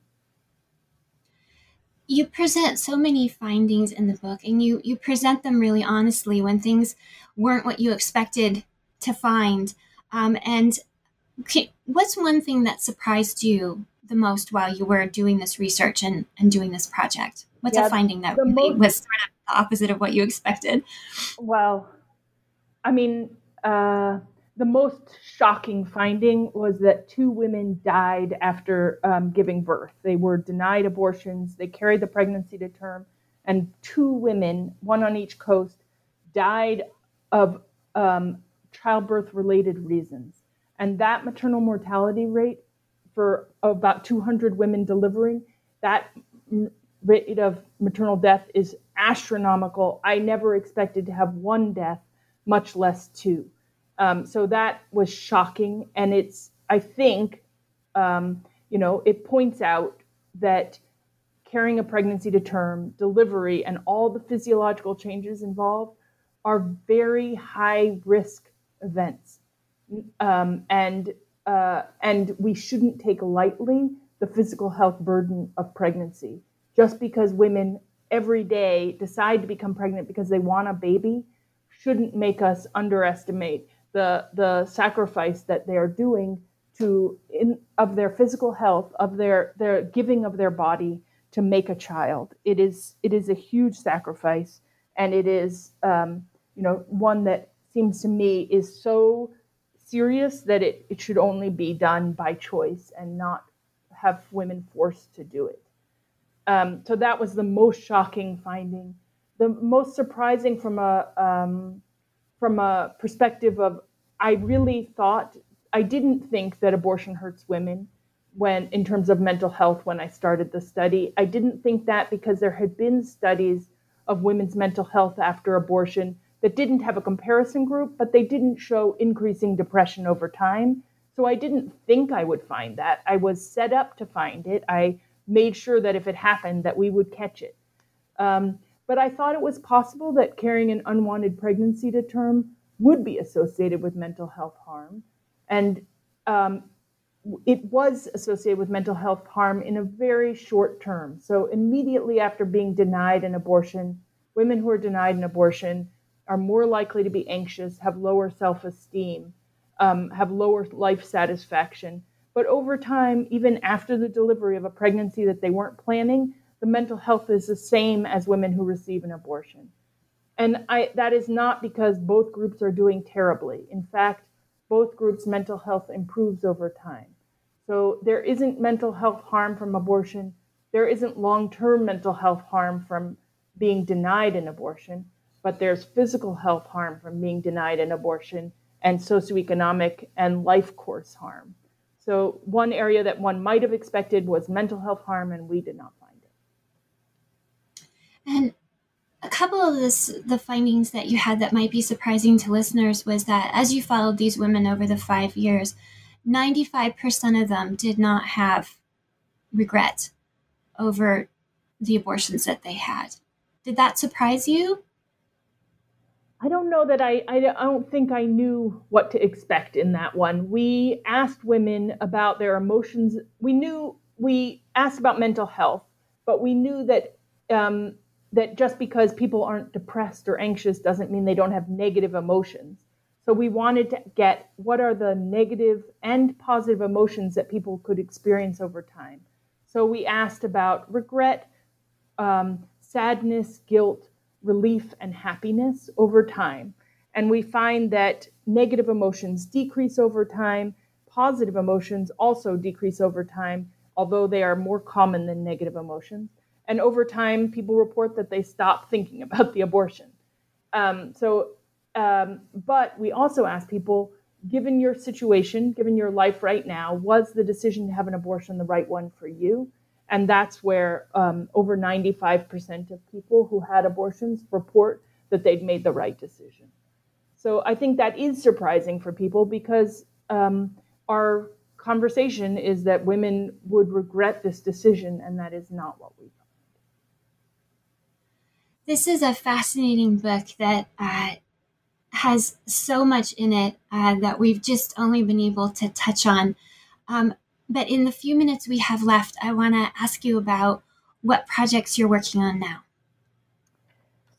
You present so many findings in the book and you, you present them really honestly when things weren't what you expected to find. Um, and what's one thing that surprised you the most while you were doing this research and, and doing this project? What's yeah, a finding that really most, was sort of the opposite of what you expected? Well, I mean, uh, the most shocking finding was that two women died after um, giving birth. They were denied abortions, they carried the pregnancy to term, and two women, one on each coast, died of um, childbirth related reasons. And that maternal mortality rate for about 200 women delivering, that rate of maternal death is astronomical. I never expected to have one death, much less two. Um, so that was shocking. And it's, I think, um, you know, it points out that carrying a pregnancy to term, delivery, and all the physiological changes involved are very high risk events um, and uh, and we shouldn't take lightly the physical health burden of pregnancy. Just because women every day decide to become pregnant because they want a baby, shouldn't make us underestimate the the sacrifice that they are doing to in of their physical health, of their their giving of their body to make a child. It is it is a huge sacrifice, and it is um, you know one that seems to me is so serious that it, it should only be done by choice and not have women forced to do it. Um, so that was the most shocking finding. The most surprising from a um, from a perspective of I really thought I didn't think that abortion hurts women when in terms of mental health when I started the study. I didn't think that because there had been studies of women's mental health after abortion that didn't have a comparison group, but they didn't show increasing depression over time. So I didn't think I would find that. I was set up to find it. I made sure that if it happened, that we would catch it. Um, but I thought it was possible that carrying an unwanted pregnancy to term would be associated with mental health harm. And um, it was associated with mental health harm in a very short term. So immediately after being denied an abortion, women who are denied an abortion are more likely to be anxious, have lower self esteem, um, have lower life satisfaction. But over time, even after the delivery of a pregnancy that they weren't planning, the mental health is the same as women who receive an abortion. And I, that is not because both groups are doing terribly. In fact, both groups' mental health improves over time. So there isn't mental health harm from abortion. There isn't long term mental health harm from being denied an abortion but there's physical health harm from being denied an abortion and socioeconomic and life course harm. So, one area that one might have expected was mental health harm, and we did not. And a couple of this, the findings that you had that might be surprising to listeners was that as you followed these women over the five years, 95% of them did not have regret over the abortions that they had. Did that surprise you? I don't know that I, I don't think I knew what to expect in that one. We asked women about their emotions. We knew we asked about mental health, but we knew that um, that just because people aren't depressed or anxious doesn't mean they don't have negative emotions. So we wanted to get what are the negative and positive emotions that people could experience over time. So we asked about regret, um, sadness, guilt, relief, and happiness over time. And we find that negative emotions decrease over time, positive emotions also decrease over time, although they are more common than negative emotions. And over time, people report that they stop thinking about the abortion. Um, so, um, but we also ask people, given your situation, given your life right now, was the decision to have an abortion the right one for you? And that's where um, over 95% of people who had abortions report that they'd made the right decision. So I think that is surprising for people because um, our conversation is that women would regret this decision, and that is not what we. This is a fascinating book that uh, has so much in it uh, that we've just only been able to touch on. Um, but in the few minutes we have left, I want to ask you about what projects you're working on now.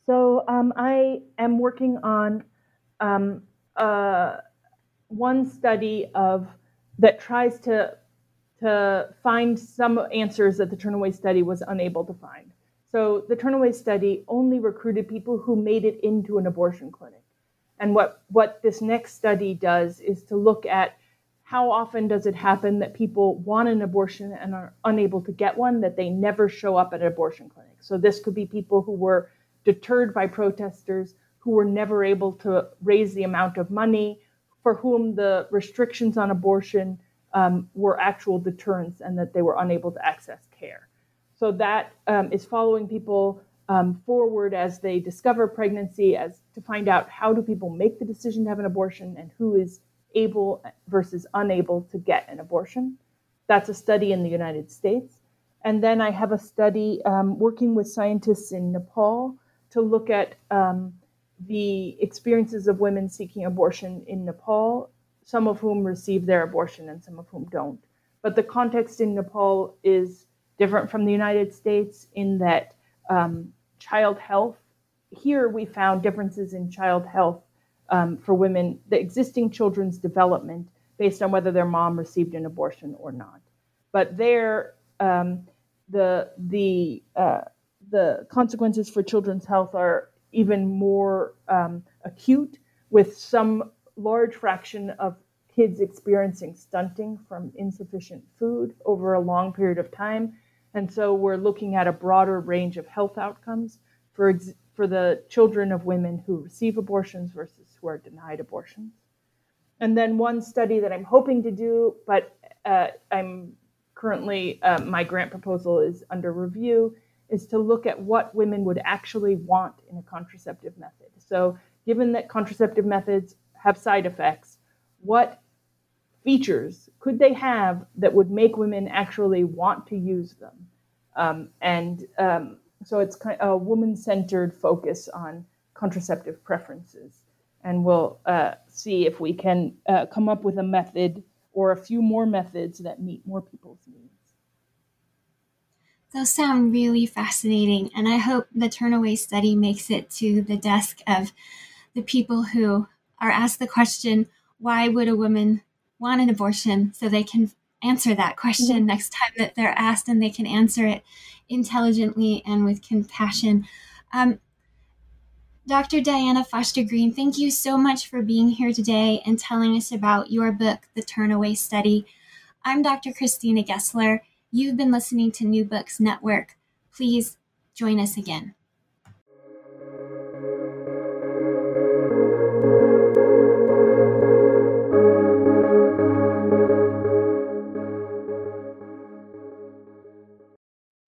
So um, I am working on um, uh, one study of that tries to to find some answers that the Turnaway study was unable to find. So the Turnaway study only recruited people who made it into an abortion clinic. And what, what this next study does is to look at how often does it happen that people want an abortion and are unable to get one, that they never show up at an abortion clinic? So this could be people who were deterred by protesters, who were never able to raise the amount of money, for whom the restrictions on abortion um, were actual deterrents and that they were unable to access care. So that um, is following people um, forward as they discover pregnancy, as to find out how do people make the decision to have an abortion and who is able versus unable to get an abortion. That's a study in the United States. And then I have a study um, working with scientists in Nepal to look at um, the experiences of women seeking abortion in Nepal, some of whom receive their abortion and some of whom don't. But the context in Nepal is different from the United States in that um, child health, here we found differences in child health um, for women, the existing children's development based on whether their mom received an abortion or not. But there, um, the the uh, the consequences for children's health are even more um, acute, with some large fraction of kids experiencing stunting from insufficient food over a long period of time. And so we're looking at a broader range of health outcomes. For, ex- for the children of women who receive abortions versus who are denied abortions. And then one study that I'm hoping to do, but uh, I'm currently, uh, my grant proposal is under review, is to look at what women would actually want in a contraceptive method. So, given that contraceptive methods have side effects, what features could they have that would make women actually want to use them? Um, and um, so it's kind of a woman-centered focus on contraceptive preferences, and we'll uh, see if we can uh, come up with a method or a few more methods that meet more people's needs. Those sound really fascinating, and I hope the Turnaway study makes it to the desk of the people who are asked the question, why would a woman want an abortion? So they can answer that question mm-hmm. next time that they're asked and they can answer it intelligently and with compassion. Um, Dr. Diana Foster Greene, thank you so much for being here today and telling us about your book, The Turnaway Study. I'm Dr. Christina Gessler. You've been listening to New Books Network. Please join us again.